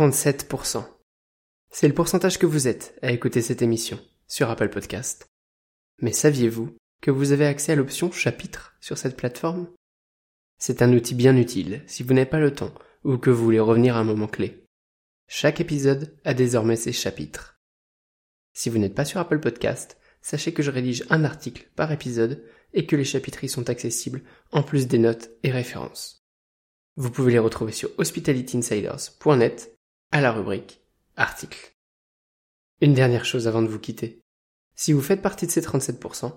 37%. C'est le pourcentage que vous êtes à écouter cette émission sur Apple Podcast. Mais saviez-vous que vous avez accès à l'option chapitre sur cette plateforme? C'est un outil bien utile si vous n'avez pas le temps ou que vous voulez revenir à un moment clé. Chaque épisode a désormais ses chapitres. Si vous n'êtes pas sur Apple Podcast, sachez que je rédige un article par épisode et que les chapitres y sont accessibles en plus des notes et références. Vous pouvez les retrouver sur hospitalityinsiders.net à la rubrique articles. Une dernière chose avant de vous quitter. Si vous faites partie de ces 37%,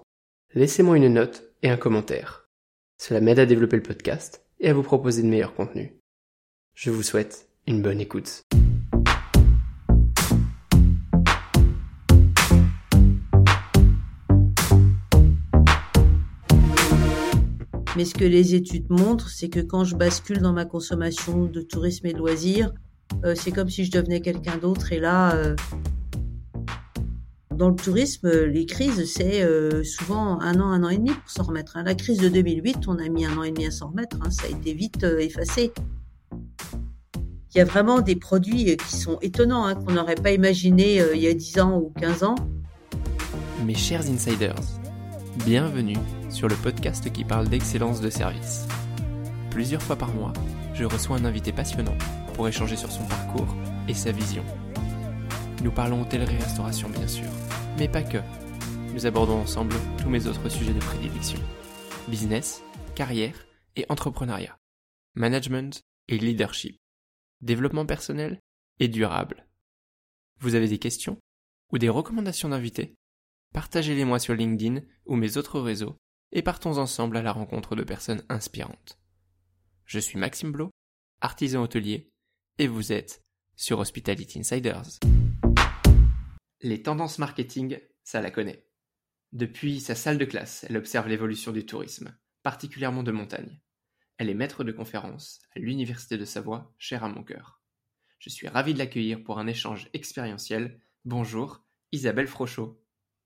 laissez-moi une note et un commentaire. Cela m'aide à développer le podcast et à vous proposer de meilleurs contenus. Je vous souhaite une bonne écoute. Mais ce que les études montrent, c'est que quand je bascule dans ma consommation de tourisme et de loisirs, c'est comme si je devenais quelqu'un d'autre. Et là, euh, dans le tourisme, les crises, c'est euh, souvent un an, un an et demi pour s'en remettre. Hein. La crise de 2008, on a mis un an et demi à s'en remettre. Hein. Ça a été vite effacé. Il y a vraiment des produits qui sont étonnants, hein, qu'on n'aurait pas imaginé il y a 10 ans ou 15 ans. Mes chers insiders, bienvenue sur le podcast qui parle d'excellence de service. Plusieurs fois par mois, je reçois un invité passionnant pour échanger sur son parcours et sa vision. Nous parlons hôtellerie-restauration bien sûr, mais pas que. Nous abordons ensemble tous mes autres sujets de prédilection. Business, carrière et entrepreneuriat. Management et leadership. Développement personnel et durable. Vous avez des questions ou des recommandations d'invités? Partagez-les moi sur LinkedIn ou mes autres réseaux et partons ensemble à la rencontre de personnes inspirantes. Je suis Maxime Blo, artisan hôtelier, et vous êtes sur Hospitality Insiders. Les tendances marketing, ça la connaît. Depuis sa salle de classe, elle observe l'évolution du tourisme, particulièrement de montagne. Elle est maître de conférence à l'Université de Savoie, chère à mon cœur. Je suis ravi de l'accueillir pour un échange expérientiel. Bonjour, Isabelle Frochot.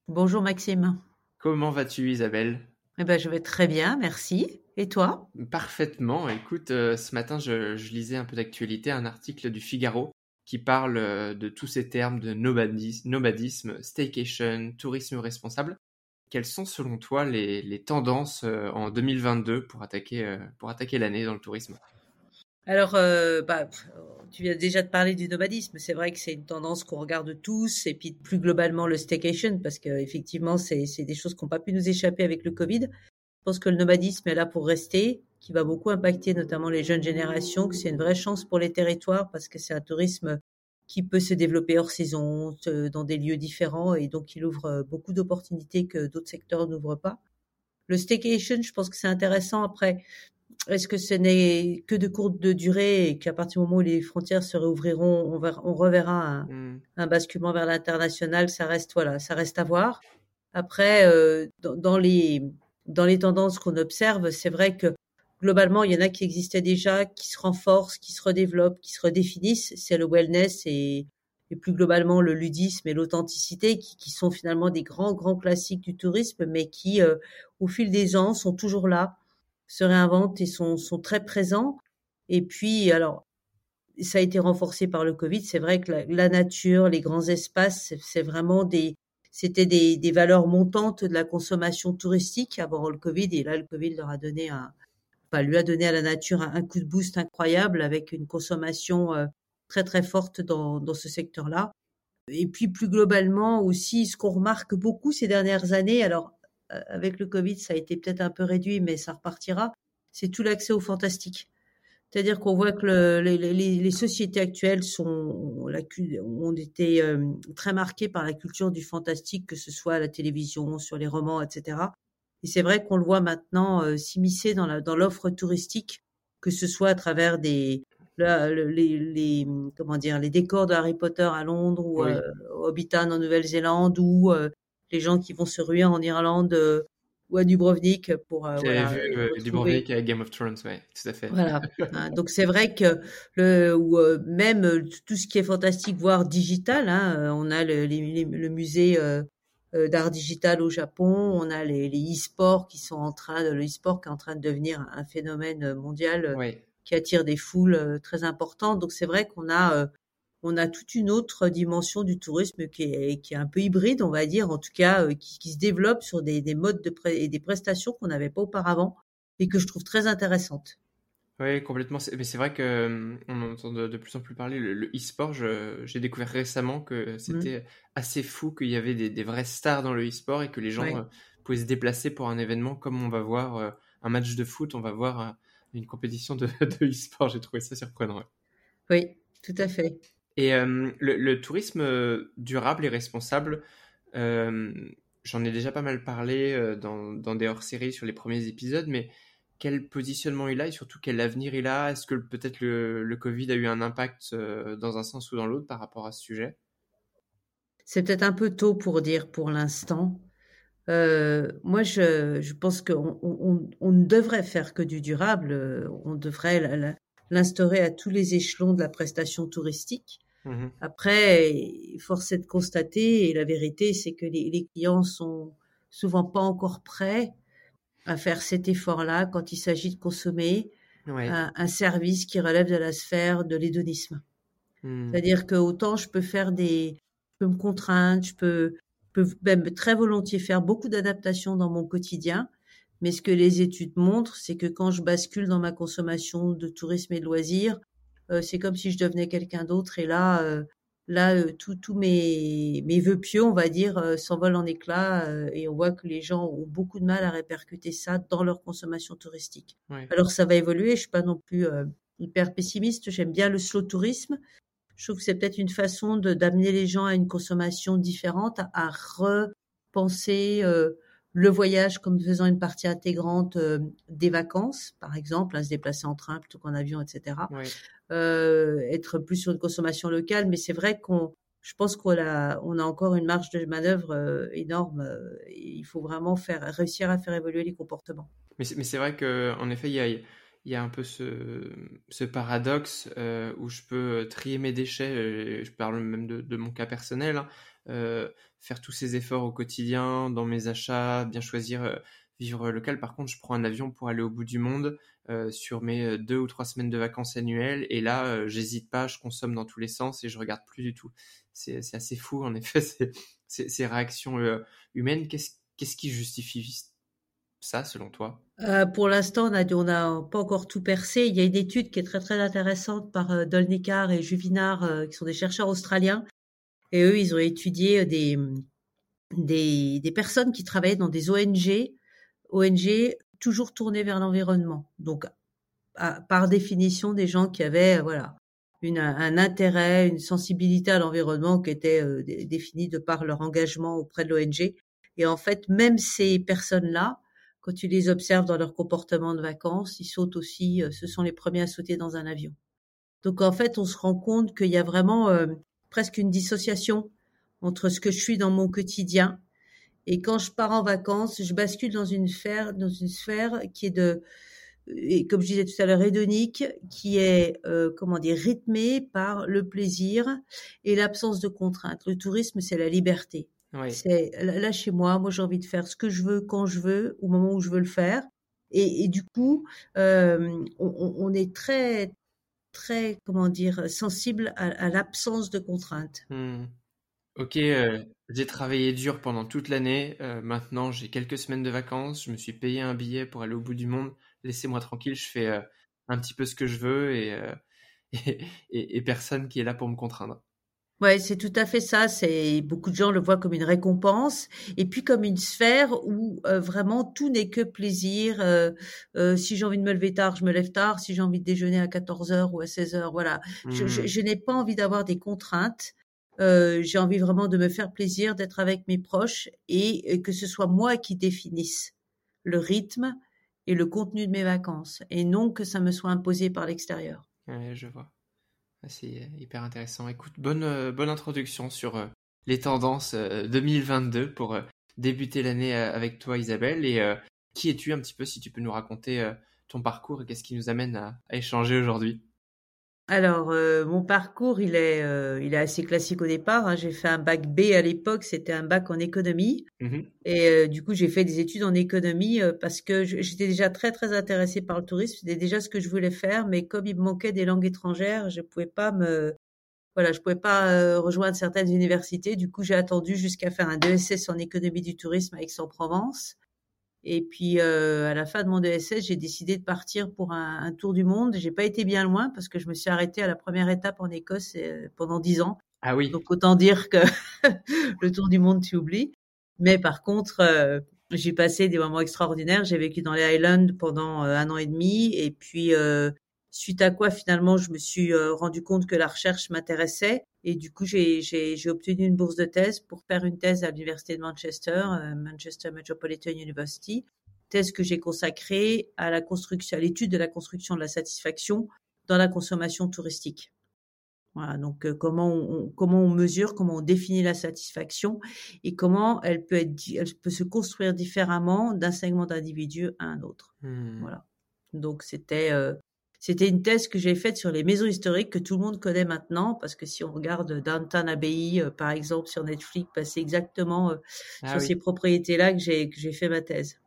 Bonjour Maxime. Comment vas-tu Isabelle? Eh ben, je vais très bien, merci. Et toi? Parfaitement. Écoute, euh, ce matin, je, lisais un peu d'actualité, un article du Figaro qui parle euh, de tous ces termes de nomadisme, staycation, tourisme responsable. Quelles sont selon toi les, tendances euh, en 2022 pour attaquer, pour attaquer l'année dans le tourisme? Alors, bah, tu viens déjà de parler du nomadisme. C'est vrai que c'est une tendance qu'on regarde tous, et puis plus globalement le staycation, parce qu'effectivement, c'est des choses qui n'ont pas pu nous échapper avec le Covid. Je pense que le nomadisme est là pour rester, qui va beaucoup impacter notamment les jeunes générations, que c'est une vraie chance pour les territoires, parce que c'est un tourisme qui peut se développer hors saison, dans des lieux différents, et donc il ouvre beaucoup d'opportunités que d'autres secteurs n'ouvrent pas. Le staycation, je pense que c'est intéressant. Après, est-ce que ce n'est que de courte de durée et qu'à partir du moment où les frontières se réouvriront, on, reverra hmm. un, basculement vers l'international? Ça reste voilà, ça reste à voir. Après, euh, dans, les dans les tendances qu'on observe, c'est vrai que globalement, il y en a qui existaient déjà, qui se renforcent, qui se redéveloppent, qui se redéfinissent. C'est le wellness et, plus globalement le ludisme et l'authenticité, qui, sont finalement des grands grands classiques du tourisme, mais qui, euh, au fil des ans, sont toujours là se réinventent et sont, sont très présents. Et puis, alors, ça a été renforcé par le Covid. C'est vrai que la, nature, les grands espaces, c'est vraiment des, c'était des, des, valeurs montantes de la consommation touristique avant le Covid. Et là, le Covid leur a donné un, enfin, lui a donné à la nature un, coup de boost incroyable avec une consommation euh, très très forte dans, dans ce secteur-là. Et puis plus globalement aussi, ce qu'on remarque beaucoup ces dernières années, alors avec le Covid, ça a été peut-être un peu réduit, mais ça repartira, c'est tout l'accès au fantastique. C'est-à-dire qu'on voit que les, sociétés actuelles sont, ont été euh, très marquées par la culture du fantastique, que ce soit à la télévision, sur les romans, etc. Et c'est vrai qu'on le voit maintenant euh, s'immiscer dans l'offre touristique, que ce soit à travers des, les, comment dire, les décors de Harry Potter à Londres ou oui. Hobbiton en Nouvelle-Zélande ou les gens qui vont se ruer en Irlande euh, ou à Dubrovnik pour euh, voilà, vu euh, Dubrovnik à Game of Thrones ouais tout à fait. Voilà. Hein, donc c'est vrai que le ou même tout ce qui est fantastique voire digital hein, on a le, le musée d'art digital au Japon on a les, e-sports qui sont en train de le e-sport qui est en train de devenir un phénomène mondial qui attire des foules très importantes. Donc c'est vrai qu'on a on a toute une autre dimension du tourisme qui est, qui est un peu hybride, on va dire, en tout cas, euh, qui, qui se développe sur des, des modes de et des prestations qu'on n'avait pas auparavant et que je trouve très intéressantes. Oui, complètement. Mais c'est vrai que on entend de, plus en plus parler le e-sport. J'ai découvert récemment que mmh. c'était assez fou qu'il y avait des, des, vraies stars dans le e-sport et que les gens pouvaient se déplacer pour un événement comme on va voir un match de foot, on va voir une compétition de, de e-sport. J'ai trouvé ça surprenant. Oui, tout à fait. Et euh, le, tourisme euh, durable et responsable, euh, j'en ai déjà pas mal parlé dans, dans, des hors-séries sur les premiers épisodes, mais quel positionnement il a et surtout quel avenir il a? Est-ce que peut-être le, Covid a eu un impact dans un sens ou dans l'autre par rapport à ce sujet? C'est peut-être un peu tôt pour dire pour l'instant. moi, je, je pense qu'on on, on, ne devrait faire que du durable. On devrait l'instaurer à tous les échelons de la prestation touristique. Mmh Après, force est de constater, et la vérité, c'est que les, clients sont souvent pas encore prêts à faire cet effort-là quand il s'agit de consommer un, service qui relève de la sphère de l'hédonisme. Mmh. C'est-à-dire que autant je peux faire des, je peux me contraindre, je peux, peux même très volontiers faire beaucoup d'adaptations dans mon quotidien, mais ce que les études montrent, c'est que quand je bascule dans ma consommation de tourisme et de loisirs, c'est comme si je devenais quelqu'un d'autre. Et là, euh, là, euh, tous mes, mes vœux pieux, on va dire, s'envolent en éclats et on voit que les gens ont beaucoup de mal à répercuter ça dans leur consommation touristique. Alors ça va évoluer. Je suis pas non plus hyper pessimiste. J'aime bien le slow tourisme. Je trouve que c'est peut-être une façon d'amener les gens à une consommation différente, à, repenser le voyage comme faisant une partie intégrante des vacances, par exemple, à se déplacer en train plutôt qu'en avion, etc. Euh, être plus sur une consommation locale, mais c'est vrai qu'on, je pense qu'on a, encore une marge de manœuvre énorme. il faut vraiment faire, réussir à faire évoluer les comportements. Mais c'est vrai qu'en effet, il y a, un peu ce, paradoxe où je peux trier mes déchets, je parle même de, mon cas personnel, hein, euh, faire tous ces efforts au quotidien, dans mes achats, bien choisir euh, vivre local. Par contre, je prends un avion pour aller au bout du monde euh, sur mes deux ou trois semaines de vacances annuelles. Et là, j'hésite pas, je consomme dans tous les sens et je regarde plus du tout. C'est assez fou, en effet, ces, réactions humaines. Qu'est-ce qui justifie ça, selon toi? Pour l'instant, on n'a pas encore tout percé. Il y a une étude qui est très très intéressante par Dolnikar et Juvinard, qui sont des chercheurs australiens, et eux, ils ont étudié des, des, des personnes qui travaillaient dans des ONG, ONG toujours tournées vers l'environnement. Donc, par définition, des gens qui avaient, voilà, une, un intérêt, une sensibilité à l'environnement qui était euh, définie de par leur engagement auprès de l'ONG. Et en fait, même ces personnes-là, quand tu les observes dans leur comportement de vacances, ils sautent aussi, euh, ce sont les premiers à sauter dans un avion. Donc en fait, on se rend compte qu'il y a vraiment euh, presque une dissociation entre ce que je suis dans mon quotidien et quand je pars en vacances, je bascule dans une sphère, dans une sphère qui est de, et comme je disais tout à l'heure, hédonique, qui est, euh, comment dire, rythmée par le plaisir et l'absence de contraintes. Le tourisme, c'est la liberté. C'est là chez moi, moi j'ai envie de faire ce que je veux quand je veux, au moment où je veux le faire. Et, du coup, euh, on, on, est très très, comment dire, sensible à, l'absence de contraintes. Hmm. Ok, euh, j'ai travaillé dur pendant toute l'année. Euh, maintenant, j'ai quelques semaines de vacances. Je me suis payé un billet pour aller au bout du monde. Laissez-moi tranquille. Je fais euh, un petit peu ce que je veux et, et, personne qui est là pour me contraindre. Ouais, c'est tout à fait ça. C'est beaucoup de gens le voient comme une récompense et puis comme une sphère où euh, vraiment tout n'est que plaisir. Euh, euh, si j'ai envie de me lever tard, je me lève tard. Si j'ai envie de déjeuner à 14 heures ou à 16 heures, voilà. Je, je, mmh. n'ai pas envie d'avoir des contraintes. J'ai envie vraiment de me faire plaisir, d'être avec mes proches et, que ce soit moi qui définisse le rythme et le contenu de mes vacances et non que ça me soit imposé par l'extérieur. Je vois. C'est euh, hyper intéressant. Écoute, bonne, euh, bonne introduction sur euh, les tendances 2022 pour débuter l'année avec toi, Isabelle. Et qui es-tu un petit peu, si tu peux nous raconter ton parcours et qu'est-ce qui nous amène à échanger aujourd'hui? Alors, euh, mon parcours, il est, euh, il est assez classique au départ. Hein. J'ai fait un bac B à l'époque, c'était un bac en économie. Mmh et euh, du coup, j'ai fait des études en économie parce que j'étais déjà très, très intéressée par le tourisme. C'était déjà ce que je voulais faire, mais comme il me manquait des langues étrangères, je ne pouvais pas me voilà, je pouvais pas rejoindre certaines universités. Du coup, j'ai attendu jusqu'à faire un DSS en économie du tourisme à Aix-en-Provence. Et puis à la fin de mon DSS, j'ai décidé de partir pour un, un tour du monde. J'ai pas été bien loin parce que je me suis arrêtée à la première étape en Écosse pendant dix ans. Ah oui. Donc autant dire que le tour du monde tu oublies. Mais par contre, euh, j'ai passé des moments extraordinaires. J'ai vécu dans les Highlands pendant euh, un an et demi, et puis euh, suite à quoi finalement je me suis rendu compte que la recherche m'intéressait, et du coup j'ai obtenu une bourse de thèse pour faire une thèse à l'université de Manchester, Manchester Metropolitan University, thèse que j'ai consacrée à la construction, à l'étude de la construction de la satisfaction dans la consommation touristique. Voilà, donc euh, comment on, comment on mesure, comment on définit la satisfaction et comment elle peut être, elle peut se construire différemment d'un segment d'individu à un autre. Mmh. Voilà. Donc c'était euh, c'était une thèse que j'ai faite sur les maisons historiques que tout le monde connaît maintenant parce que si on regarde Downton Abbey euh, par exemple sur Netflix, bah, c'est exactement ah sur ces propriétés-là que j'ai que j'ai fait ma thèse.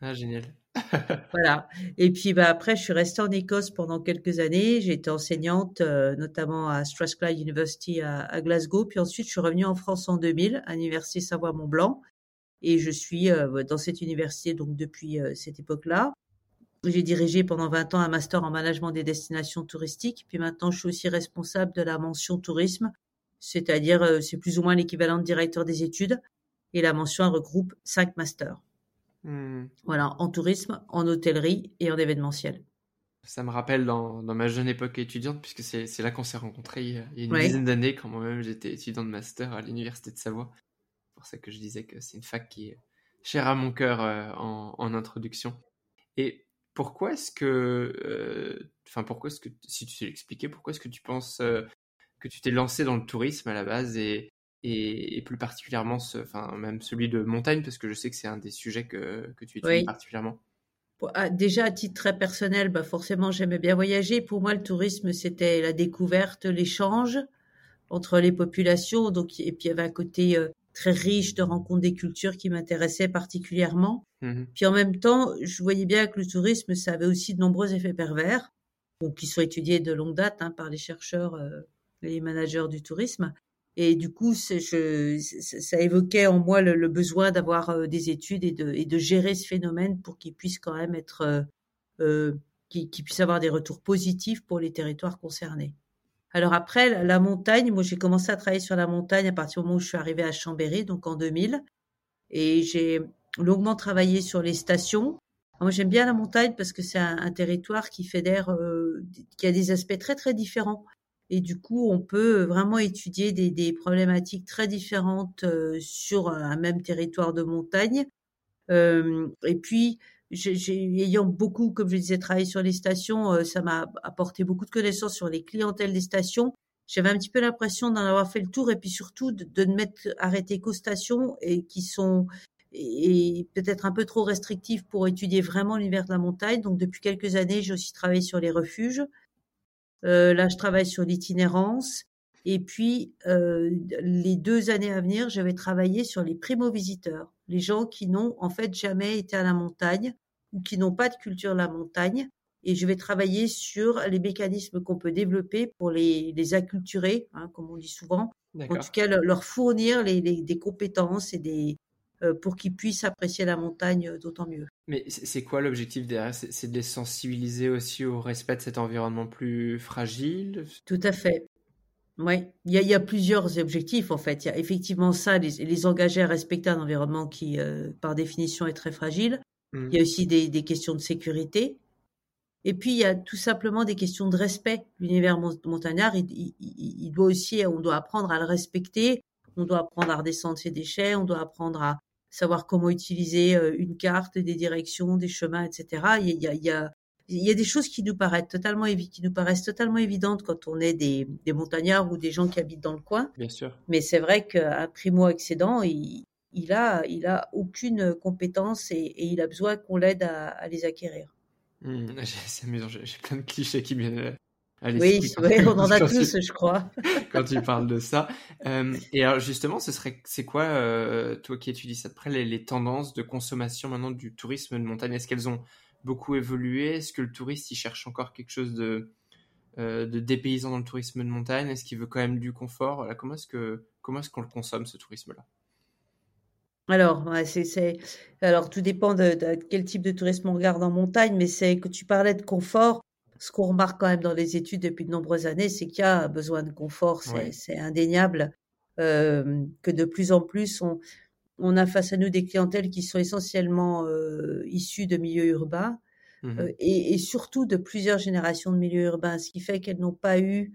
Ah génial voilà. Et puis bah, après, je suis restée en Écosse pendant quelques années. J'ai été enseignante, euh, notamment à Strathclyde University à, Glasgow. Puis ensuite, je suis revenue en France en 2000, à l'université Savoie-Mont-Blanc. Et je suis euh, dans cette université donc depuis euh, cette époque-là. J'ai dirigé pendant 20 ans un master en management des destinations touristiques. Puis maintenant, je suis aussi responsable de la mention tourisme, c'est-à-dire c'est plus ou moins l'équivalent de directeur des études. Et la mention regroupe cinq masters. Mmh. Voilà, en tourisme, en hôtellerie et en événementiel. Ça me rappelle dans, ma jeune époque étudiante, puisque c'est là qu'on s'est rencontrés il y a, une dizaine d'années, quand moi-même j'étais étudiant de master à l'Université de Savoie. C'est pour ça que je disais que c'est une fac qui est chère à mon cœur euh, en, introduction. Et pourquoi est-ce que, euh, enfin, pourquoi est-ce que, si tu sais l'expliquer, pourquoi est-ce que tu penses euh, que tu t'es lancé dans le tourisme à la base et, et, plus particulièrement, enfin, même celui de montagne, parce que je sais que c'est un des sujets que, que tu étudies particulièrement. Ah, déjà, à titre très personnel, bah forcément, j'aimais bien voyager. Pour moi, le tourisme, c'était la découverte, l'échange entre les populations. Donc, et puis, il y avait un côté euh, très riche de rencontres des cultures qui m'intéressait particulièrement. Mmh puis, en même temps, je voyais bien que le tourisme, ça avait aussi de nombreux effets pervers, qui sont étudiés de longue date hein, par les chercheurs, euh, les managers du tourisme. Et du coup, je, ça évoquait en moi le, besoin d'avoir euh, des études et de, et de, gérer ce phénomène pour qu'il puisse quand même être, euh, euh qu'il puisse avoir des retours positifs pour les territoires concernés. Alors après, la, montagne, moi j'ai commencé à travailler sur la montagne à partir du moment où je suis arrivée à Chambéry, donc en 2000, et j'ai longuement travaillé sur les stations. moi j'aime bien la montagne parce que c'est un, territoire qui fédère, euh, qui a des aspects très très différents et du coup, on peut vraiment étudier des, problématiques très différentes euh, sur un même territoire de montagne. Euh, et puis, ayant beaucoup, comme je disais, travaillé sur les stations, euh, ça m'a apporté beaucoup de connaissances sur les clientèles des stations. J'avais un petit peu l'impression d'en avoir fait le tour et puis surtout de, ne m'être arrêté qu'aux stations et qui sont et peut-être un peu trop restrictives pour étudier vraiment l'univers de la montagne. Donc depuis quelques années, j'ai aussi travaillé sur les refuges. Euh, là, je travaille sur l'itinérance. Et puis, euh, les deux années à venir, je vais travailler sur les primo-visiteurs, les gens qui n'ont en fait jamais été à la montagne ou qui n'ont pas de culture de la montagne. Et je vais travailler sur les mécanismes qu'on peut développer pour les, les acculturer, hein, comme on dit souvent. En tout cas, leur fournir les, des compétences et des, euh, pour qu'ils puissent apprécier la montagne euh, d'autant mieux. Mais c'est quoi l'objectif derrière? C'est de les sensibiliser aussi au respect de cet environnement plus fragile? Tout à fait. Oui, il y, a, plusieurs objectifs en fait. Il y a effectivement ça, les, engager à respecter un environnement qui, euh, par définition, est très fragile. Mmh. Il y a aussi des, questions de sécurité. Et puis, il y a tout simplement des questions de respect. L'univers montagnard, il, doit aussi, on doit apprendre à le respecter. On doit apprendre à redescendre ses déchets. On doit apprendre à, savoir comment utiliser euh, une carte, des directions, des chemins, etc. Il y a, il y a, il y a des choses qui nous paraissent totalement qui nous paraissent totalement évidentes quand on est des, des montagnards ou des gens qui habitent dans le coin. Bien sûr. Mais c'est vrai qu'un primo excédent, il, il a, il a aucune compétence et, et il a besoin qu'on l'aide à, à, les acquérir. Mmh, c'est amusant, j'ai plein de clichés qui viennent oui, on en a tous, je crois. quand tu parles de ça. Euh, et alors justement, ce serait, c'est quoi, euh, toi qui étudies ça de près, les, tendances de consommation maintenant du tourisme de montagne? Est-ce qu'elles ont beaucoup évolué? Est-ce que le touriste il cherche encore quelque chose de de dépaysant dans le tourisme de montagne? Est-ce qu'il veut quand même du confort? Comment est-ce que comment est-ce qu'on le consomme ce tourisme-là? Alors, c'est, alors tout dépend de, quel type de tourisme on regarde en montagne, mais c'est que tu parlais de confort. Ce qu'on remarque quand même dans les études depuis de nombreuses années, c'est qu'il y a besoin de confort, c'est, indéniable, euh, que de plus en plus on, on a face à nous des clientèles qui sont essentiellement euh, issues de milieux urbains mmh euh, et, et, surtout de plusieurs générations de milieux urbains, ce qui fait qu'elles n'ont pas eu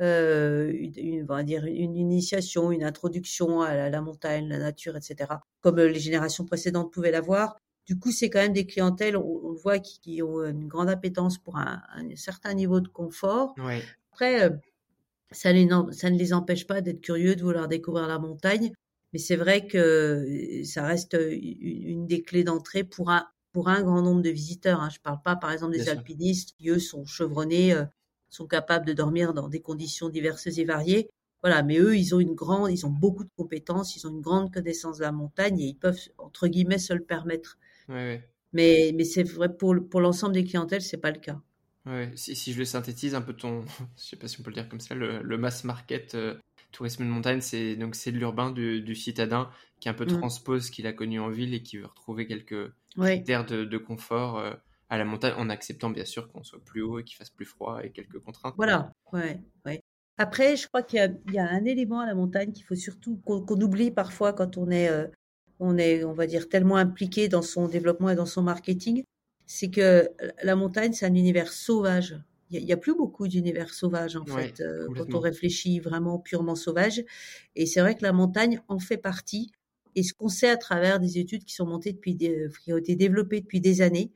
euh, une, on va dire une initiation, une introduction à la, montagne, la nature, etc. Comme les générations précédentes pouvaient l'avoir. Du coup, c'est quand même des clientèles, on, le voit, qui, ont une grande appétence pour un, certain niveau de confort. Après, euh, ça, les, ça ne les empêche pas d'être curieux, de vouloir découvrir la montagne. Mais c'est vrai que ça reste une des clés d'entrée pour un, pour un grand nombre de visiteurs. Hein. Je ne parle pas, par exemple, des alpinistes qui, eux, sont chevronnés euh, sont capables de dormir dans des conditions diverses et variées. Voilà, mais eux, ils ont une grande, ils ont beaucoup de compétences, ils ont une grande connaissance de la montagne et ils peuvent entre guillemets se le permettre. Mais mais c'est vrai pour pour l'ensemble des clientèles, c'est pas le cas. Ouais, si, si, je le synthétise un peu ton, je sais pas si on peut le dire comme ça, le, le mass market euh, tourisme de montagne, c'est donc c'est de l'urbain du, du, citadin qui un peu mmh. transpose ce qu'il a connu en ville et qui veut retrouver quelques critères de, de confort. Euh, à la montagne en acceptant bien sûr qu'on soit plus haut et qu'il fasse plus froid et quelques contraintes. Voilà, ouais, ouais. Après, je crois qu'il y, a un élément à la montagne qu'il faut surtout qu'on oublie parfois quand on est, euh, on est, on va dire, tellement impliqué dans son développement et dans son marketing, c'est que la montagne, c'est un univers sauvage. Il n'y a, plus beaucoup d'univers sauvages en fait euh, quand on réfléchit vraiment purement sauvage. Et c'est vrai que la montagne en fait partie. Et ce qu'on sait à travers des études qui sont montées depuis, qui ont été développées depuis des années,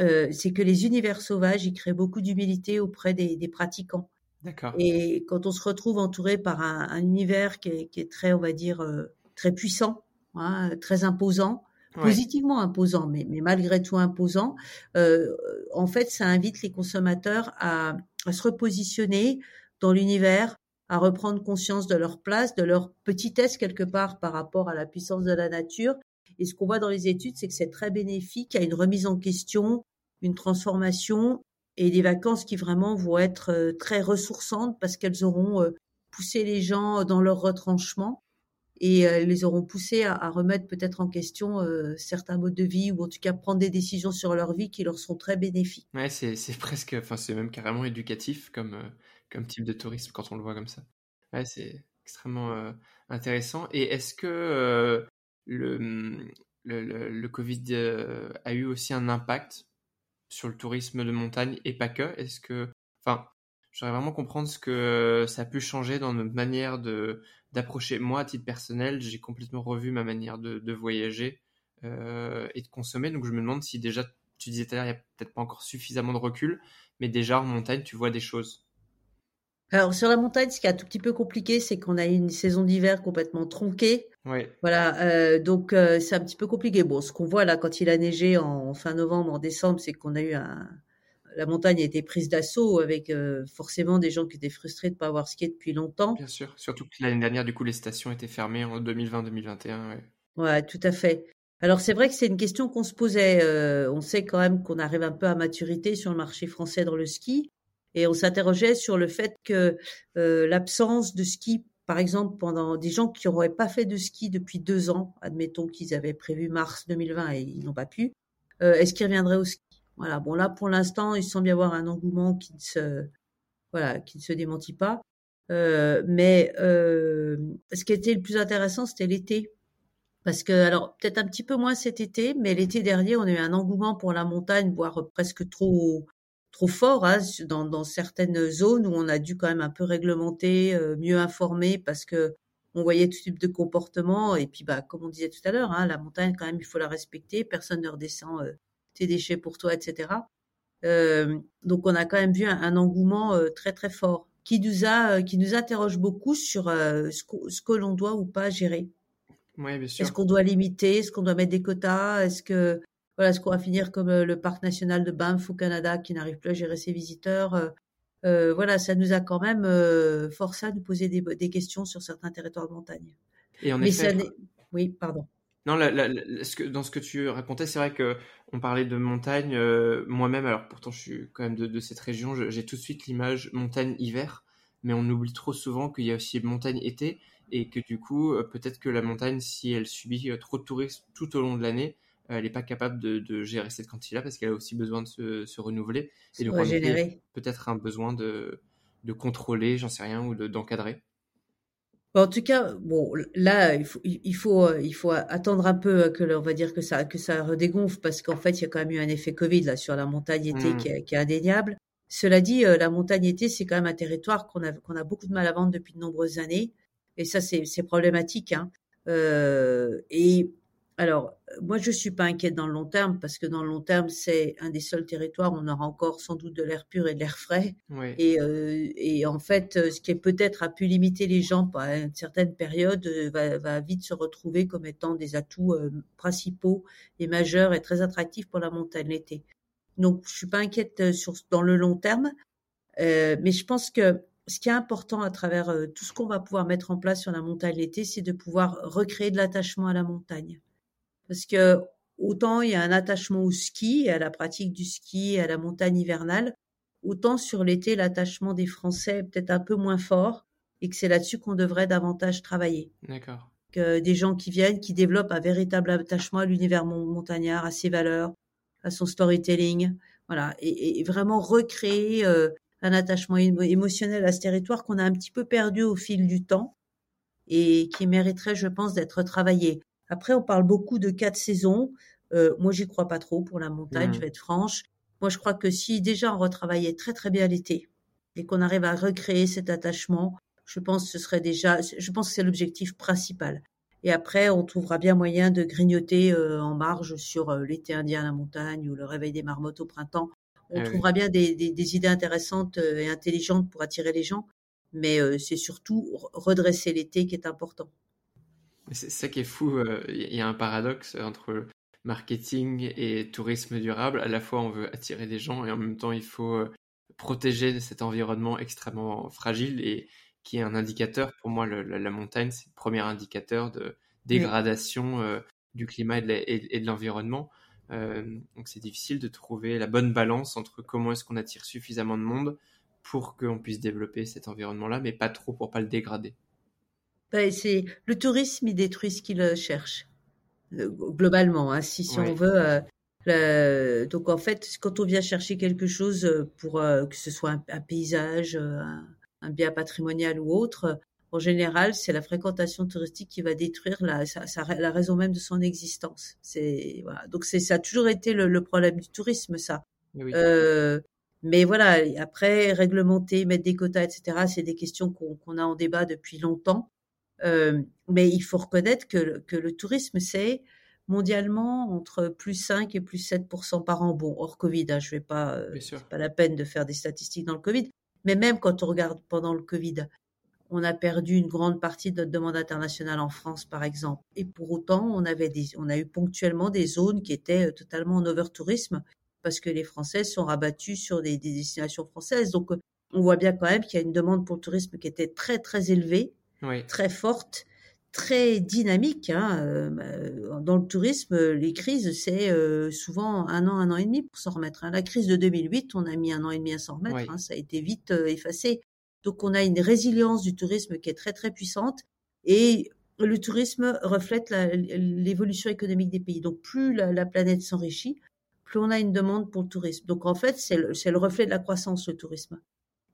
euh, c'est que les univers sauvages, ils créent beaucoup d'humilité auprès des, des pratiquants. D'accord. Et quand on se retrouve entouré par un, un univers qui est, qui est, très, on va dire, euh, très puissant, hein, très imposant, positivement imposant, mais, mais, malgré tout imposant, euh, en fait, ça invite les consommateurs à, à se repositionner dans l'univers, à reprendre conscience de leur place, de leur petitesse quelque part par rapport à la puissance de la nature, et ce qu'on voit dans les études, c'est que c'est très bénéfique à une remise en question, une transformation et des vacances qui vraiment vont être euh, très ressourçantes parce qu'elles auront euh, poussé les gens dans leur retranchement et euh, les auront poussés à, remettre peut-être en question certains modes de vie ou en tout cas prendre des décisions sur leur vie qui leur sont très bénéfiques. Ouais, c'est, presque, enfin c'est même carrément éducatif comme, comme type de tourisme quand on le voit comme ça. Ouais, c'est extrêmement intéressant. Et est-ce que le, le, le, Covid euh, a eu aussi un impact sur le tourisme de montagne et pas que Est-ce que, enfin, j'aimerais vraiment comprendre ce que ça a pu changer dans notre manière de d'approcher. Moi, à titre personnel, j'ai complètement revu ma manière de, de voyager euh, et de consommer. Donc, je me demande si déjà, tu disais tout à l'heure, il n'y a peut-être pas encore suffisamment de recul, mais déjà en montagne, tu vois des choses. Alors sur la montagne, ce qui est un tout petit peu compliqué, c'est qu'on a une saison d'hiver complètement tronquée. Oui. Voilà, euh, donc euh, c'est un petit peu compliqué. Bon, ce qu'on voit là quand il a neigé en fin novembre, en décembre, c'est qu'on a eu un, la montagne a été prise d'assaut avec euh, forcément des gens qui étaient frustrés de ne pas avoir skié depuis longtemps. Bien sûr, surtout que l'année dernière, du coup, les stations étaient fermées en 2020-2021. Ouais. ouais, tout à fait. Alors c'est vrai que c'est une question qu'on se posait. on sait quand même qu'on arrive un peu à maturité sur le marché français dans le ski. Et on s'interrogeait sur le fait que l'absence de ski, par exemple, pendant des gens qui n'auraient pas fait de ski depuis deux ans, admettons qu'ils avaient prévu mars 2020 et ils n'ont pas pu, euh, est-ce qu'ils reviendraient au ski? Voilà. Bon là, pour l'instant, il semble y avoir un engouement qui ne se, voilà, qui ne se démentit pas. Euh, mais euh, ce qui était le plus intéressant, c'était l'été. Parce que, alors, peut-être un petit peu moins cet été, mais l'été dernier, on a eu un engouement pour la montagne, voire presque trop, trop fort hein, dans, dans, certaines zones où on a dû quand même un peu réglementer, euh, mieux informer parce que on voyait tout type de comportement et puis bah comme on disait tout à l'heure, hein, la montagne quand même il faut la respecter, personne ne redescend euh, tes déchets pour toi, etc. Euh, donc on a quand même vu un, engouement euh, très très fort qui nous a qui nous interroge beaucoup sur ce, que, ce que l'on doit ou pas gérer. Oui, bien sûr. Est-ce qu'on doit limiter, est-ce qu'on doit mettre des quotas, est-ce que voilà, est-ce qu'on va finir comme euh, le parc national de Banff au Canada qui n'arrive plus à gérer ses visiteurs euh, euh, Voilà, ça nous a quand même forcé à nous poser des, questions sur certains territoires de montagne. Et en effet, oui, pardon. Non, ce que, dans ce que tu racontais, c'est vrai que on parlait de montagne. Euh, moi-même, alors pourtant, je suis quand même de, cette région. J'ai tout de suite l'image montagne-hiver, mais on oublie trop souvent qu'il y a aussi montagne-été et que du coup, peut-être que la montagne, si elle subit trop de tourisme tout au long de l'année, elle n'est pas capable de, gérer cette quantité-là parce qu'elle a aussi besoin de se, renouveler et de peut-être un besoin de, de contrôler, j'en sais rien, ou d'encadrer en tout cas, bon, là, il faut, il faut, il faut attendre un peu que, on va dire que ça, que ça redégonfle parce qu'en fait, il y a quand même eu un effet Covid là sur la montagne été mmh. qui, est, qui, est, indéniable. Cela dit, euh, la montagne été, c'est quand même un territoire qu'on a, qu'on a beaucoup de mal à vendre depuis de nombreuses années, et ça, c'est, c'est problématique. Hein. Euh, et alors, moi, je suis pas inquiète dans le long terme parce que dans le long terme, c'est un des seuls territoires où on aura encore sans doute de l'air pur et de l'air frais. Et, euh, et, en fait, ce qui est peut-être a pu limiter les gens à une certaine période euh, va, va, vite se retrouver comme étant des atouts euh, principaux et majeurs et très attractifs pour la montagne l'été. Donc, je suis pas inquiète sur, dans le long terme, euh, mais je pense que ce qui est important à travers tout ce qu'on va pouvoir mettre en place sur la montagne l'été, c'est de pouvoir recréer de l'attachement à la montagne. Parce que autant il y a un attachement au ski, à la pratique du ski, à la montagne hivernale, autant sur l'été, l'attachement des Français est peut-être un peu moins fort et que c'est là-dessus qu'on devrait davantage travailler. D'accord. Que des gens qui viennent, qui développent un véritable attachement à l'univers montagnard, à ses valeurs, à son storytelling, voilà, et, vraiment recréer euh, un attachement émotionnel à ce territoire qu'on a un petit peu perdu au fil du temps et qui mériterait, je pense, d'être travaillé. Après, on parle beaucoup de quatre saisons. Euh, moi, j'y crois pas trop pour la montagne, je mmh. vais être franche. Moi, je crois que si déjà on retravaillait très très bien l'été et qu'on arrive à recréer cet attachement, je pense que ce serait déjà, je pense que c'est l'objectif principal. Et après, on trouvera bien moyen de grignoter euh, en marge sur euh, l'été indien à la montagne ou le réveil des marmottes au printemps. On ah trouvera bien des, des, idées intéressantes euh, et intelligentes pour attirer les gens, mais c'est surtout redresser l'été qui est important. C'est ça qui est fou. Euh, il y a un paradoxe entre marketing et tourisme durable. À la fois, on veut attirer des gens et en même temps, il faut euh, protéger cet environnement extrêmement fragile et qui est un indicateur. Pour moi, la, montagne, c'est le premier indicateur de dégradation euh, du climat et de l'environnement. donc, c'est difficile de trouver la bonne balance entre comment est-ce qu'on attire suffisamment de monde pour qu'on puisse développer cet environnement-là, mais pas trop pour pas le dégrader. Ben, c'est le tourisme, il détruit ce qu'il cherche globalement. Hein, si, si on veut. Euh, donc en fait, quand on vient chercher quelque chose euh, pour euh, que ce soit un, paysage, un, bien patrimonial ou autre, en général, c'est la fréquentation touristique qui va détruire la, la raison même de son existence. C'est voilà. Donc c'est ça a toujours été le, problème du tourisme, ça. mais voilà, après réglementer, mettre des quotas, etc. C'est des questions qu'on a en débat depuis longtemps. Euh, mais il faut reconnaître que, que le tourisme, c'est mondialement entre plus 5 et plus 7% par an. Bon, hors Covid, hein, je vais pas, euh, c'est pas la peine de faire des statistiques dans le Covid. Mais même quand on regarde pendant le Covid, on a perdu une grande partie de notre demande internationale en France, par exemple. Et pour autant, on avait des, on a eu ponctuellement des zones qui étaient euh, totalement en over-tourisme parce que les Français sont rabattus sur des, des destinations françaises. Donc, on voit bien quand même qu'il y a une demande pour le tourisme qui était très, très élevée très forte, très dynamique. Hein, euh, dans le tourisme, les crises, c'est euh, souvent un an, un an et demi pour s'en remettre. Hein. La crise de 2008, on a mis un an et demi à s'en remettre. Hein, ça a été vite euh, effacé. Donc, on a une résilience du tourisme qui est très, très puissante. Et le tourisme reflète l'évolution économique des pays. Donc, plus la, planète s'enrichit, plus on a une demande pour le tourisme. Donc, en fait, c'est le, le reflet de la croissance, le tourisme.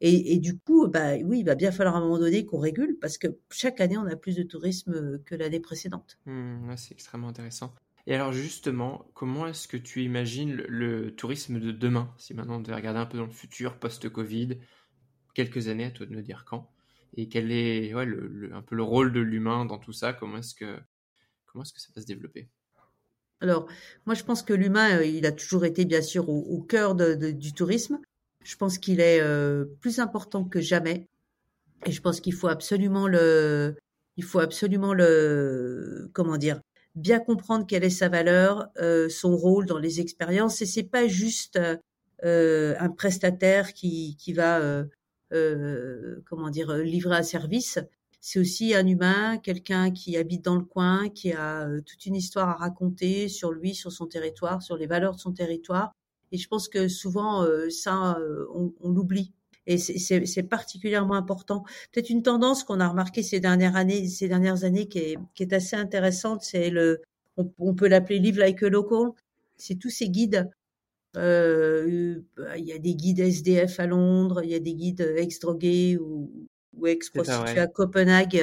Et, et, du coup, bah oui, il va bien falloir à un moment donné qu'on régule parce que chaque année, on a plus de tourisme que l'année précédente. Mmh, c'est extrêmement intéressant. Et alors justement, comment est-ce que tu imagines le, tourisme de demain Si maintenant on devait regarder un peu dans le futur, post-Covid, quelques années, à toi de me dire quand, et quel est ouais, le, un peu le rôle de l'humain dans tout ça Comment est-ce que comment est-ce que ça va se développer? Alors, moi, je pense que l'humain, euh, il a toujours été, bien sûr, au, au cœur de, de, du tourisme. Je pense qu'il est euh, plus important que jamais. Et je pense qu'il faut absolument le, il faut absolument le, comment dire, bien comprendre quelle est sa valeur, euh, son rôle dans les expériences. Et c'est pas juste euh, un prestataire qui, qui va, comment dire, livrer un service. c'est aussi un humain, quelqu'un qui habite dans le coin, qui a toute une histoire à raconter sur lui, sur son territoire, sur les valeurs de son territoire. Et je pense que souvent, ça, on, on l'oublie. Et c'est particulièrement important. Peut-être une tendance qu'on a remarqué ces dernières années, ces dernières années qui est, qui est assez intéressante, c'est le, on, on peut l'appeler Live Like a Local. C'est tous ces guides euh, il y a des guides SDF à Londres, il y a des guides ex-drogués ou, ou ex-prostituées à Copenhague.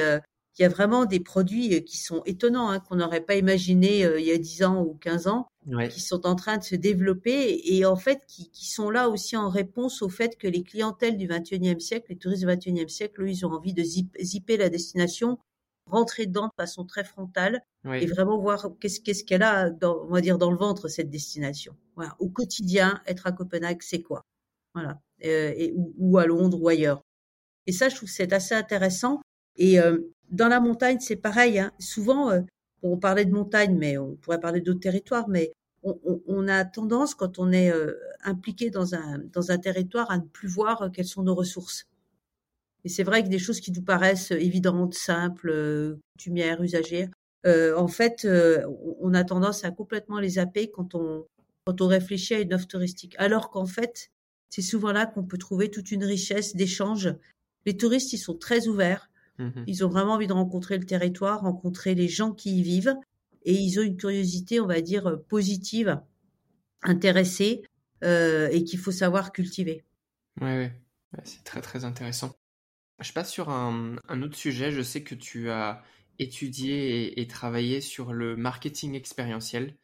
Euh, il y a vraiment des produits euh, qui sont étonnants, hein, qu'on n'aurait pas imaginé il y a 10 ans ou 15 ans, qui sont en train de se développer et en fait qui, qui, sont là aussi en réponse au fait que les clientèles du 21e siècle, les touristes du 21e siècle, eux, ils ont envie de zipper la destination rentrer dedans de façon très frontale et vraiment voir qu'est-ce qu'est-ce qu'elle a, dans, on va dire dans le ventre cette destination. Voilà, au quotidien, être à Copenhague, c'est quoi? Voilà, euh, et, ou, à Londres ou ailleurs. Et ça, je trouve c'est assez intéressant. Et euh, dans la montagne, c'est pareil. Hein. Souvent, euh, on parlait de montagne, mais on pourrait parler d'autres territoires, mais on, on, on, a tendance, quand on est euh, impliqué dans un, dans un territoire, à ne plus voir quelles sont nos ressources. Et c'est vrai que des choses qui nous paraissent évidentes, simples, coutumières, usagères, euh, en fait, euh, on a tendance à complètement les zapper quand on, quand on réfléchit à une offre touristique. Alors qu'en fait, c'est souvent là qu'on peut trouver toute une richesse d'échanges. Les touristes, ils sont très ouverts. Mmh ils ont vraiment envie de rencontrer le territoire, rencontrer les gens qui y vivent. Et ils ont une curiosité, on va dire, positive, intéressée, et qu'il faut savoir cultiver. Oui, ouais. c'est très, très intéressant. Je passe sur un, autre sujet. Je sais que tu as étudié et, travaillé sur le marketing expérientiel.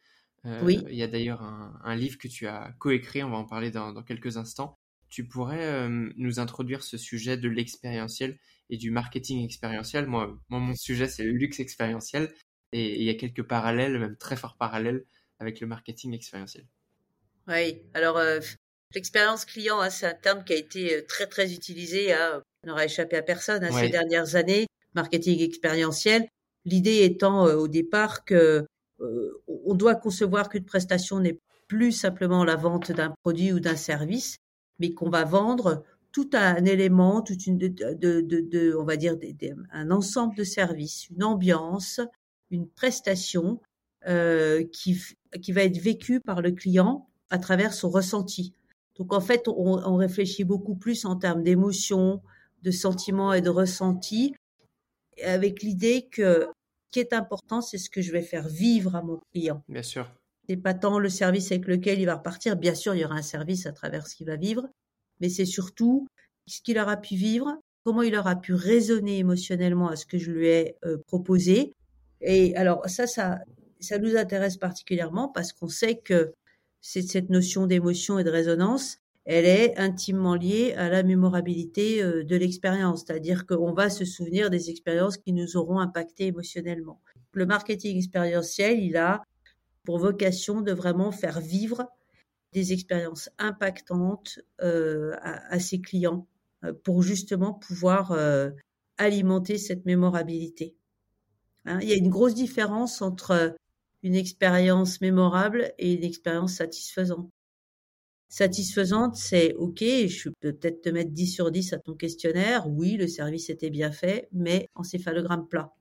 Euh, oui. Il y a d'ailleurs un, livre que tu as coécrit, on va en parler dans, quelques instants. Tu pourrais euh, nous introduire ce sujet de l'expérientiel et du marketing expérientiel. Moi, mon sujet, c'est le luxe expérientiel. Et, il y a quelques parallèles, même très forts parallèles, avec le marketing expérientiel. Oui, alors euh, l'expérience client, hein, c'est un terme qui a été très très utilisé hein, n'aura échappé à personne hein, ces dernières années, marketing expérientiel. L'idée étant euh, au départ que euh, on doit concevoir qu'une prestation n'est plus simplement la vente d'un produit ou d'un service, mais qu'on va vendre tout un élément, toute une, de, de, de, on va dire, un ensemble de services, une ambiance, une prestation euh, qui, qui va être vécue par le client à travers son ressenti. Donc en fait, on, on réfléchit beaucoup plus en termes d'émotion, de sentiments et de ressentis, avec l'idée que ce qui est important, c'est ce que je vais faire vivre à mon client. Bien sûr. C'est pas tant le service avec lequel il va repartir. Bien sûr, il y aura un service à travers ce qu'il va vivre, mais c'est surtout ce qu'il aura pu vivre, comment il aura pu raisonner émotionnellement à ce que je lui ai euh, proposé. Et alors ça, ça, ça nous intéresse particulièrement parce qu'on sait que cette notion d'émotion et de résonance elle est intimement liée à la mémorabilité euh, de l'expérience, c'est-à-dire qu'on va se souvenir des expériences qui nous auront impacté émotionnellement. Le marketing expérientiel, il a pour vocation de vraiment faire vivre des expériences impactantes euh, à, ses clients euh, pour justement pouvoir alimenter cette mémorabilité. Hein, il y a une grosse différence entre une expérience mémorable et une expérience satisfaisante. Satisfaisante, c'est OK, je peux peut-être te mettre 10 sur 10 à ton questionnaire. Oui, le service était bien fait, mais encéphalogramme plat.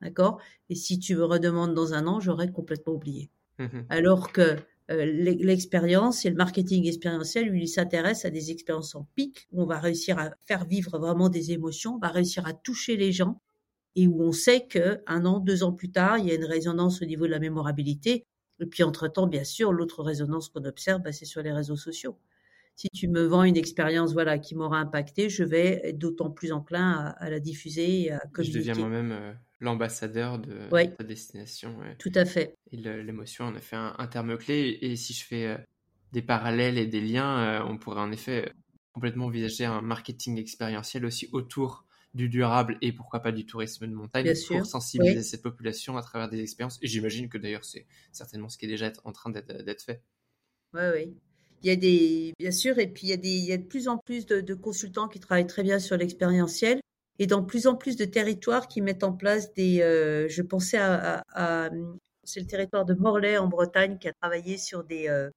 D'accord? Et si tu me redemandes dans un an, j'aurais complètement oublié. Mmh Alors que euh, l'expérience et le marketing expérientiel, lui, il s'intéresse à des expériences en pic, où on va réussir à faire vivre vraiment des émotions, on va réussir à toucher les gens, et où on sait que un an, deux ans plus tard, il y a une résonance au niveau de la mémorabilité et puis, entre-temps, bien sûr, l'autre résonance qu'on observe, bah, c'est sur les réseaux sociaux. Si tu me vends une expérience voilà, qui m'aura impacté, je vais être d'autant plus enclin à, la diffuser et à communiquer. Je deviens moi-même euh, l'ambassadeur de ta destination. Tout à fait. Et l'émotion en effet un, un terme clé. Et si je fais euh, des parallèles et des liens, euh, on pourrait en effet complètement envisager un marketing expérientiel aussi autour du durable et pourquoi pas du tourisme de montagne pour sensibiliser cette population à travers des expériences. Et j'imagine que d'ailleurs, c'est certainement ce qui est déjà en train d'être fait. Oui, oui. Il y a des, bien sûr, et puis il y a, de plus en plus de, consultants qui travaillent très bien sur l'expérientiel et dans plus en plus de territoires qui mettent en place des. Euh, je pensais à, c'est le territoire de Morlaix en Bretagne qui a travaillé sur des, euh,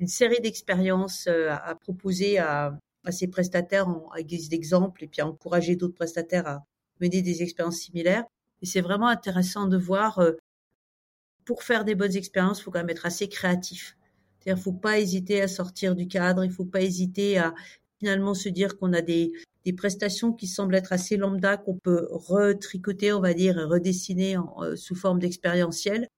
une série d'expériences euh, à, à, proposer à, à ses prestataires en, à guise d'exemple et puis à encourager d'autres prestataires à, mener des expériences similaires. Et c'est vraiment intéressant de voir, pour faire des bonnes expériences, il faut quand même être assez créatif. C'est-à-dire, faut pas hésiter à sortir du cadre, il faut pas hésiter à finalement se dire qu'on a des, des prestations qui semblent être assez lambda, qu'on peut retricoter, on va dire, redessiner en, sous forme d'expérientiel.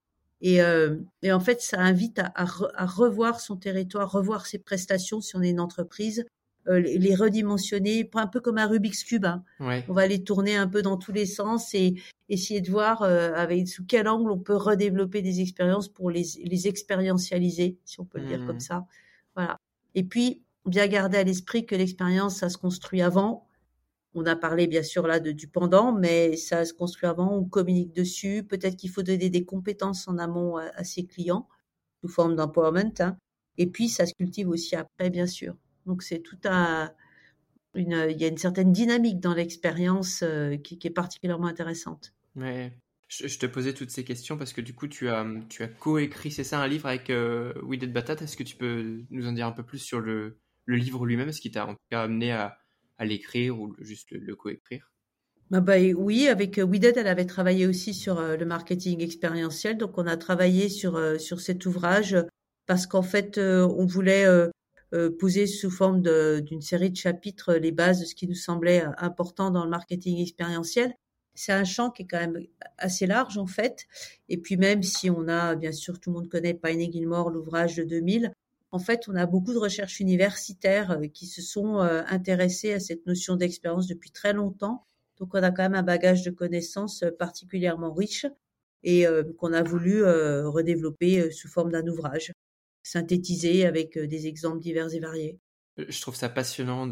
Et, euh, et, en fait, ça invite à, à, revoir son territoire, revoir ses prestations si on est une entreprise, euh, les, redimensionner, un peu comme un Rubik's Cube. Hein. On va les tourner un peu dans tous les sens et essayer de voir euh, avec sous quel angle on peut redévelopper des expériences pour les, les expérientialiser, si on peut le dire comme mmh. ça. Voilà. Et puis, bien garder à l'esprit que l'expérience, ça se construit avant, on a parlé bien sûr là de, du pendant, mais ça se construit avant, on communique dessus. Peut-être qu'il faut donner des compétences en amont à, ses clients sous forme d'empowerment. Hein. Et puis ça se cultive aussi après, bien sûr. Donc c'est tout un, une, il y a une certaine dynamique dans l'expérience euh, qui, est particulièrement intéressante. Ouais. Je, te posais toutes ces questions parce que du coup tu as, tu as coécrit, c'est ça, un livre avec euh, Did Batat. Est-ce que tu peux nous en dire un peu plus sur le, le livre lui-même, ce qui t'a en tout cas amené à, à l'écrire ou juste le, coécrire? Bah, bah, oui, avec euh, Dead, elle avait travaillé aussi sur euh, le marketing expérientiel. Donc, on a travaillé sur, euh, sur cet ouvrage parce qu'en fait, on voulait poser sous forme d'une série de chapitres les bases de ce qui nous semblait important dans le marketing expérientiel. C'est un champ qui est quand même assez large, en fait. Et puis, même si on a, bien sûr, tout le monde connaît Pine Gilmore, l'ouvrage de 2000, en fait, on a beaucoup de recherches universitaires euh, qui se sont euh, intéressées à cette notion d'expérience depuis très longtemps. Donc, on a quand même un bagage de connaissances euh, particulièrement riche et qu'on a voulu redévelopper sous forme d'un ouvrage, synthétisé avec des exemples divers et variés. Je trouve ça passionnant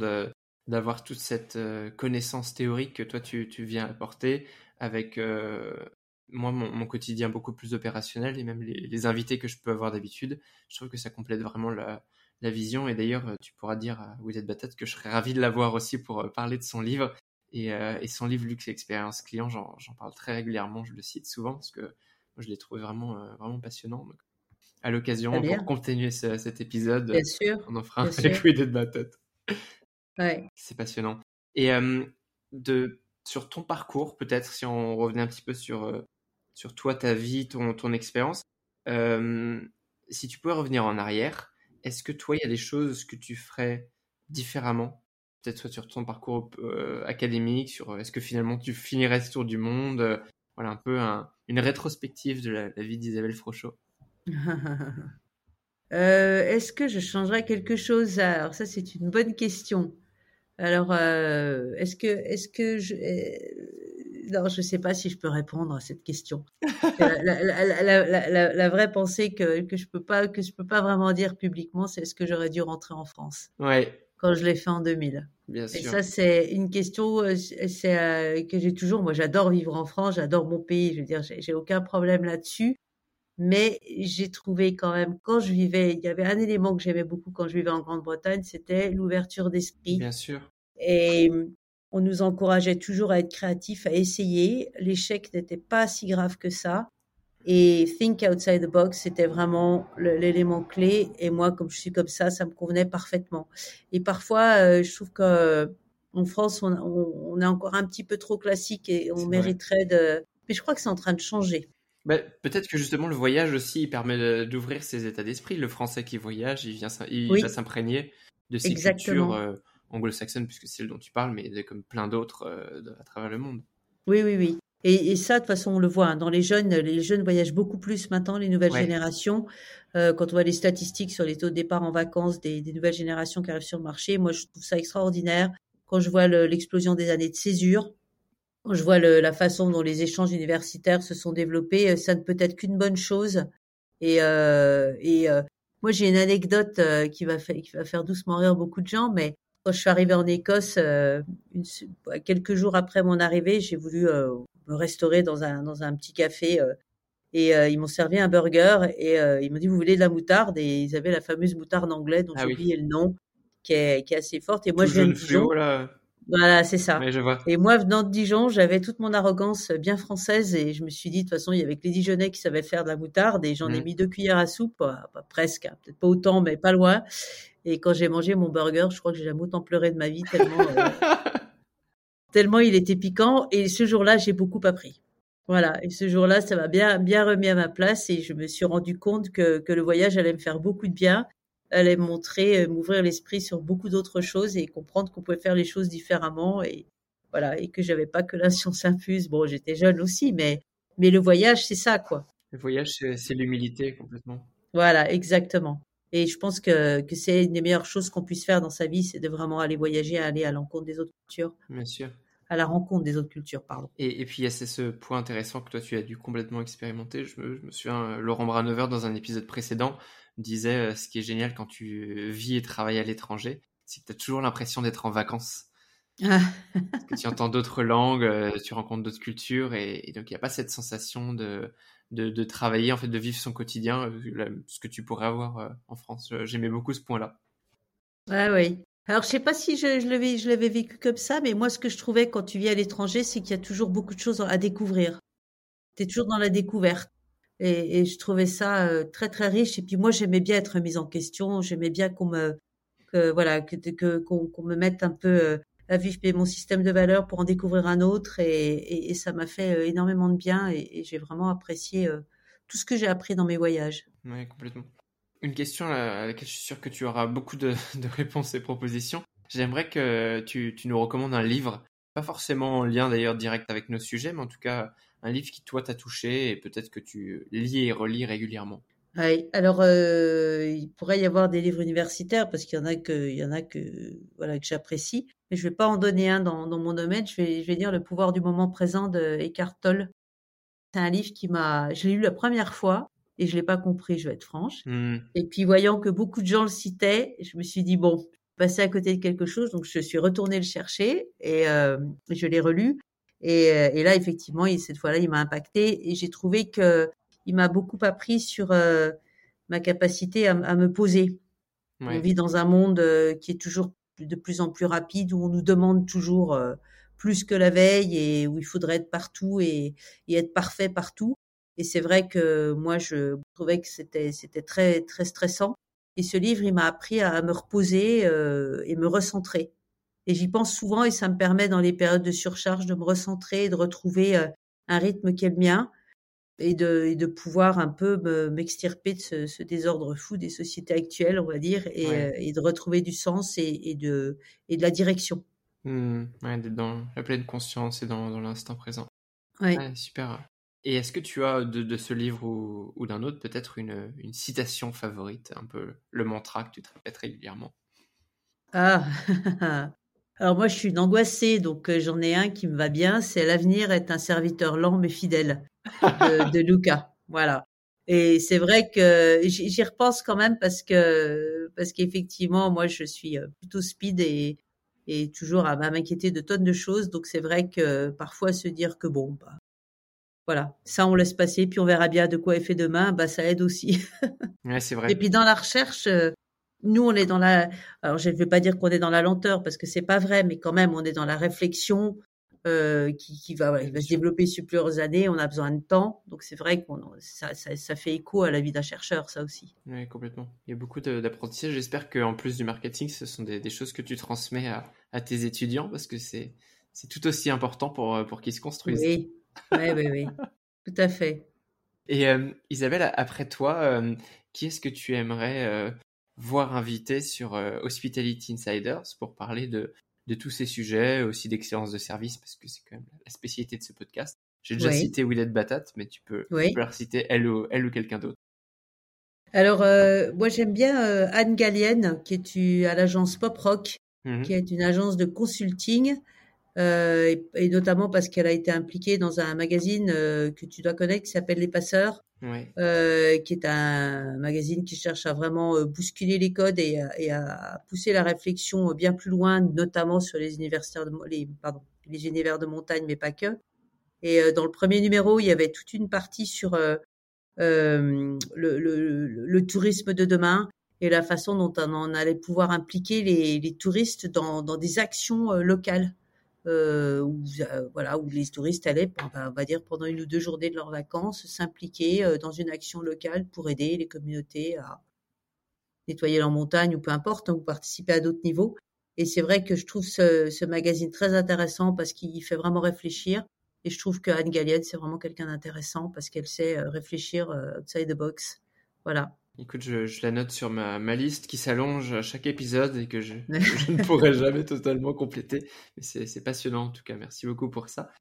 d'avoir toute cette connaissance théorique que toi tu, viens apporter avec moi, mon, quotidien beaucoup plus opérationnel et même les, invités que je peux avoir d'habitude, je trouve que ça complète vraiment la, vision. Et d'ailleurs, euh, tu pourras dire à Willette Batat que je serais ravi de l'avoir aussi pour euh, parler de son livre. Euh, et, son livre Luxe Expérience Client, j'en parle très régulièrement, je le cite souvent parce que je l'ai trouvé vraiment, vraiment passionnant. À l'occasion, pour continuer cet épisode, on en fera un avec Willette Batat. Ouais. C'est passionnant. Et de, sur ton parcours, peut-être, si on revenait un petit peu sur sur toi, ta vie, ton, ton expérience. Euh, si tu pouvais revenir en arrière, est-ce que toi, il y a des choses que tu ferais différemment Peut-être soit sur ton parcours euh, académique, sur est-ce que finalement tu finirais ce tour du monde euh, Voilà, un peu une rétrospective de la, vie d'Isabelle Frochot? est-ce que je changerais quelque chose? Alors ça, c'est une bonne question. Alors, est-ce que, est-ce que je, non, je ne sais pas si je peux répondre à cette question. la, vraie pensée que, que je peux pas que je peux pas vraiment dire publiquement, c'est est-ce que j'aurais dû rentrer en France Ouais. Quand je l'ai fait en 2000. Bien sûr. Et ça, c'est une question euh, c'est, euh, que j'ai toujours. Moi, j'adore vivre en France, j'adore mon pays. Je veux dire, j'ai, aucun problème là-dessus. Mais j'ai trouvé quand même, quand je vivais, il y avait un élément que j'aimais beaucoup quand je vivais en Grande-Bretagne, c'était l'ouverture d'esprit. Bien sûr. Et on nous encourageait toujours à être créatifs, à essayer. L'échec n'était pas si grave que ça. Et think outside the box, c'était vraiment l'élément clé. Et moi, comme je suis comme ça, ça me convenait parfaitement. Et parfois, euh, je trouve que en France, on, est encore un petit peu trop classique et on mériterait de. Mais je crois que c'est en train de changer. Bah, peut-être que justement le voyage aussi permet d'ouvrir ses états d'esprit. Le Français qui voyage, il, vient, il va s'imprégner de ces cultures. Euh, anglo-saxonne, puisque c'est celle dont tu parles, mais comme plein d'autres euh, à travers le monde. Oui, oui, oui. Et, ça, de toute façon, on le voit. Hein, dans les jeunes, les jeunes voyagent beaucoup plus maintenant, les nouvelles générations. Euh, quand on voit les statistiques sur les taux de départ en vacances des, nouvelles générations qui arrivent sur le marché, moi, je trouve ça extraordinaire. Quand je vois l'explosion des années de césure, quand je vois la façon dont les échanges universitaires se sont développés, euh, ça ne peut être qu'une bonne chose. Et, et moi, j'ai une anecdote qui va, qui va faire doucement rire beaucoup de gens, mais quand je suis arrivée en Écosse, euh, quelques jours après mon arrivée, j'ai voulu euh, me restaurer dans un, dans un petit café euh, et ils m'ont servi un burger et ils m'ont dit vous voulez de la moutarde et ils avaient la fameuse moutarde anglaise dont ah j'ai oublié le nom qui est, qui est assez forte et moi je viens de Dijon. Voilà, c'est ça. Et moi, venant de Dijon, j'avais toute mon arrogance bien française et je me suis dit, de toute façon, il y avait que les Dijonnais qui savaient faire de la moutarde et j'en ai mmh. mis deux cuillères à soupe, presque, hein, peut-être pas autant, mais pas loin. Et quand j'ai mangé mon burger, je crois que j'ai jamais autant pleuré de ma vie tellement, euh, tellement il était piquant. Et ce jour-là, j'ai beaucoup appris. Voilà. Et ce jour-là, ça m'a bien, bien remis à ma place et je me suis rendu compte que, que le voyage allait me faire beaucoup de bien, allait me montrer, euh, m'ouvrir l'esprit sur beaucoup d'autres choses et comprendre qu'on pouvait faire les choses différemment et voilà. Et que j'avais pas que la science infuse. Bon, j'étais jeune aussi, mais, mais le voyage, c'est ça, quoi. Le voyage, c'est l'humilité complètement. Voilà, exactement. Et je pense que, que c'est une des meilleures choses qu'on puisse faire dans sa vie, c'est de vraiment aller voyager, aller à l'encontre des autres cultures. Bien sûr à la rencontre des autres cultures, pardon. Et, et puis, c'est ce point intéressant que toi, tu as dû complètement expérimenter. Je me, je me souviens, euh, Laurent Branover, dans un épisode précédent, disait euh, ce qui est génial quand tu vis et travailles à l'étranger, c'est que tu as toujours l'impression d'être en vacances. Ah. Parce que tu entends d'autres langues, euh, tu rencontres d'autres cultures, et, donc il n'y a pas cette sensation de, de, de, travailler, en fait, de vivre son quotidien, ce que tu pourrais avoir en France. J'aimais beaucoup ce point-là. Ah oui, alors, je sais pas si je, je l'avais vécu comme ça, mais moi, ce que je trouvais quand tu vis à l'étranger, c'est qu'il y a toujours beaucoup de choses à découvrir. Tu es toujours dans la découverte. Et, je trouvais ça euh, très, très riche. Et puis, moi, j'aimais bien être mise en question. J'aimais bien qu'on me, voilà, que, qu'on, qu'on me mette un peu euh, à vivre mon système de valeurs pour en découvrir un autre. Et, ça m'a fait euh, énormément de bien. Et, j'ai vraiment apprécié tout ce que j'ai appris dans mes voyages. Oui, complètement une question à laquelle je suis sûr que tu auras beaucoup de, réponses et propositions. J'aimerais que tu, nous recommandes un livre, pas forcément en lien d'ailleurs direct avec nos sujets, mais en tout cas un livre qui toi t'a touché et peut-être que tu lis et relis régulièrement. Oui, alors euh, il pourrait y avoir des livres universitaires parce qu'il y en a que, il y en a que, voilà, que j'apprécie, mais je vais pas en donner un dans, mon domaine. Je vais, je vais dire Le pouvoir du moment présent de Eckhart Tolle. C'est un livre qui m'a, je l'ai lu la première fois et je l'ai pas compris, je vais être franche. Mmh. Et puis voyant que beaucoup de gens le citaient, je me suis dit bon, passer à côté de quelque chose, donc je suis retournée le chercher et euh, je l'ai relu. Et, euh, et, là, effectivement, cette fois-là, il m'a impacté et j'ai trouvé que il m'a beaucoup appris sur euh, ma capacité à, à me poser. On vit dans un monde euh, qui est toujours de plus en plus rapide, où on nous demande toujours euh, plus que la veille et où il faudrait être partout et, et être parfait partout. Et c'est vrai que moi, je trouvais que c'était c'était très très stressant. Et ce livre, il m'a appris à me reposer et me recentrer. Et j'y pense souvent et ça me permet dans les périodes de surcharge de me recentrer et de retrouver euh, un rythme qui est le mien et de, et de pouvoir un peu m'extirper de ce, ce, désordre fou des sociétés actuelles, on va dire, et, euh, et de retrouver du sens et, et, de, et de la direction. Mmh, ouais, d'être dans la pleine conscience et dans, dans l'instant présent. Ouais. ouais. super. Et est-ce que tu as de, ce livre ou, d'un autre peut-être une, citation favorite, un peu le mantra que tu te répètes régulièrement? Ah, alors moi je suis une angoissée, donc euh, j'en ai un qui me va bien, c'est L'avenir est un serviteur lent mais fidèle de, de Luca. Voilà. Et c'est vrai que j'y repense quand même parce que parce qu'effectivement moi je suis euh, plutôt speed et et toujours à m'inquiéter de tonnes de choses. Donc c'est vrai que parfois se dire que bon, bah, voilà, ça on laisse passer, puis on verra bien de quoi est fait demain. Bah ça aide aussi. ouais, c'est vrai. Et puis dans la recherche, euh, nous on est dans la. Alors je ne vais pas dire qu'on est dans la lenteur parce que c'est pas vrai, mais quand même on est dans la réflexion euh, qui, qui, va, voilà, va se développer sur plusieurs années. On a besoin de temps, donc c'est vrai que ça, ça, ça, fait écho à la vie d'un chercheur, ça aussi. Oui, complètement. Il y a beaucoup d'apprentissage. J'espère qu'en plus du marketing, ce sont des, des choses que tu transmets à, à tes étudiants parce que c'est c'est tout aussi important pour pour qu'ils se construisent. Oui. Oui, oui, oui. Tout à fait. Et euh, Isabelle, après toi, euh, qui est-ce que tu aimerais euh, voir invité sur Hospitality Insiders pour parler de, de tous ces sujets, aussi d'excellence de service, parce que c'est quand même la spécialité de ce podcast. J'ai déjà cité Willette Batat, mais tu peux, oui. tu citer elle ou, elle ou quelqu'un d'autre. Alors, moi j'aime bien Anne Gallienne, qui est à l'agence Pop Rock, mmh qui est une agence de consulting euh, et, et, notamment parce qu'elle a été impliquée dans un magazine euh, que tu dois connaître qui s'appelle Les Passeurs, euh, qui est un magazine qui cherche à vraiment bousculer les codes et, et, à pousser la réflexion bien plus loin, notamment sur les universitaires de les pardon les univers de montagne, mais pas que. Et dans le premier numéro, il y avait toute une partie sur le, le, le, le, tourisme de demain et la façon dont on allait pouvoir impliquer les, les touristes dans, dans des actions locales euh, où, euh, voilà, où les touristes allaient, on va dire, pendant une ou deux journées de leurs vacances, s'impliquer euh, dans une action locale pour aider les communautés à nettoyer leur montagne ou peu importe, hein, ou participer à d'autres niveaux. Et c'est vrai que je trouve ce, ce magazine très intéressant parce qu'il fait vraiment réfléchir. Et je trouve que Anne Gallienne, c'est vraiment quelqu'un d'intéressant parce qu'elle sait euh, réfléchir outside the box. Voilà. Écoute, je, je, la note sur ma, ma liste qui s'allonge à chaque épisode et que je, je ne pourrai jamais totalement compléter. Mais c'est passionnant en tout cas. Merci beaucoup pour ça.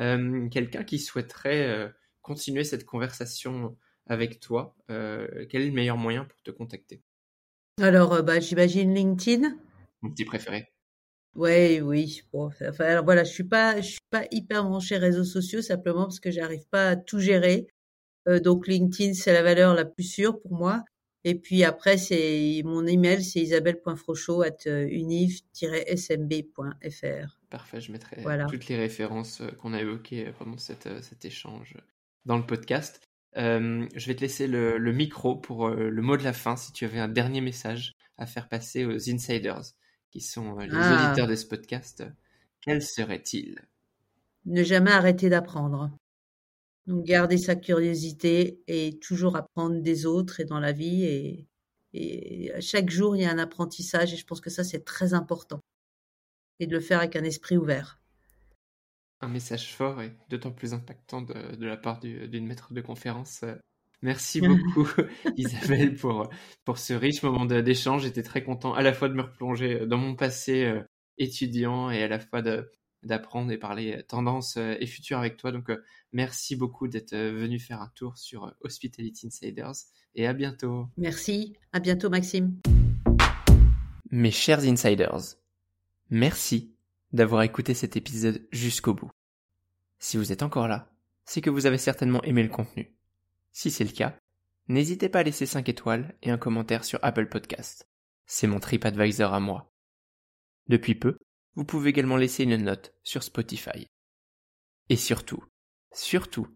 Euh, Quelqu'un qui souhaiterait euh, continuer cette conversation avec toi, euh, quel est le meilleur moyen pour te contacter? Alors, bah, j'imagine LinkedIn. Mon petit préféré. Oui, oui. Bon, enfin, alors voilà, je suis pas, je suis pas hyper branchée réseaux sociaux simplement parce que j'arrive pas à tout gérer. Euh, donc LinkedIn, c'est la valeur la plus sûre pour moi. Et puis après, c'est mon email, c'est isabelle.frochot at euh. Parfait, je mettrai voilà. toutes les références euh, qu'on a évoquées pendant cette, cet échange dans le podcast. Euh, je vais te laisser le, le micro pour le mot de la fin si tu avais un dernier message à faire passer aux insiders qui sont les ah. auditeurs de ce podcast. Quel serait-il? Ne jamais arrêter d'apprendre. Donc garder sa curiosité et toujours apprendre des autres et dans la vie et, et chaque jour il y a un apprentissage et je pense que ça c'est très important et de le faire avec un esprit ouvert. Un message fort et d'autant plus impactant de, de la part d'une maître de conférence. Merci beaucoup Isabelle pour, pour ce riche moment d'échange. J'étais très content à la fois de me replonger dans mon passé euh, étudiant et à la fois de, d'apprendre et parler euh, tendance euh, et futur avec toi. Donc, euh, merci beaucoup d'être venu faire un tour sur Hospitality Insiders et à bientôt. Merci, à bientôt Maxime. Mes chers insiders, merci d'avoir écouté cet épisode jusqu'au bout. Si vous êtes encore là, c'est que vous avez certainement aimé le contenu. Si c'est le cas, n'hésitez pas à laisser 5 étoiles et un commentaire sur Apple Podcast. C'est mon TripAdvisor à moi. Depuis peu, vous pouvez également laisser une note sur Spotify. Et surtout, surtout,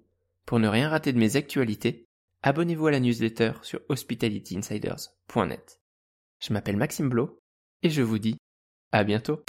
pour ne rien rater de mes actualités, abonnez-vous à la newsletter sur hospitalityinsiders.net. Je m'appelle Maxime Blo et je vous dis à bientôt.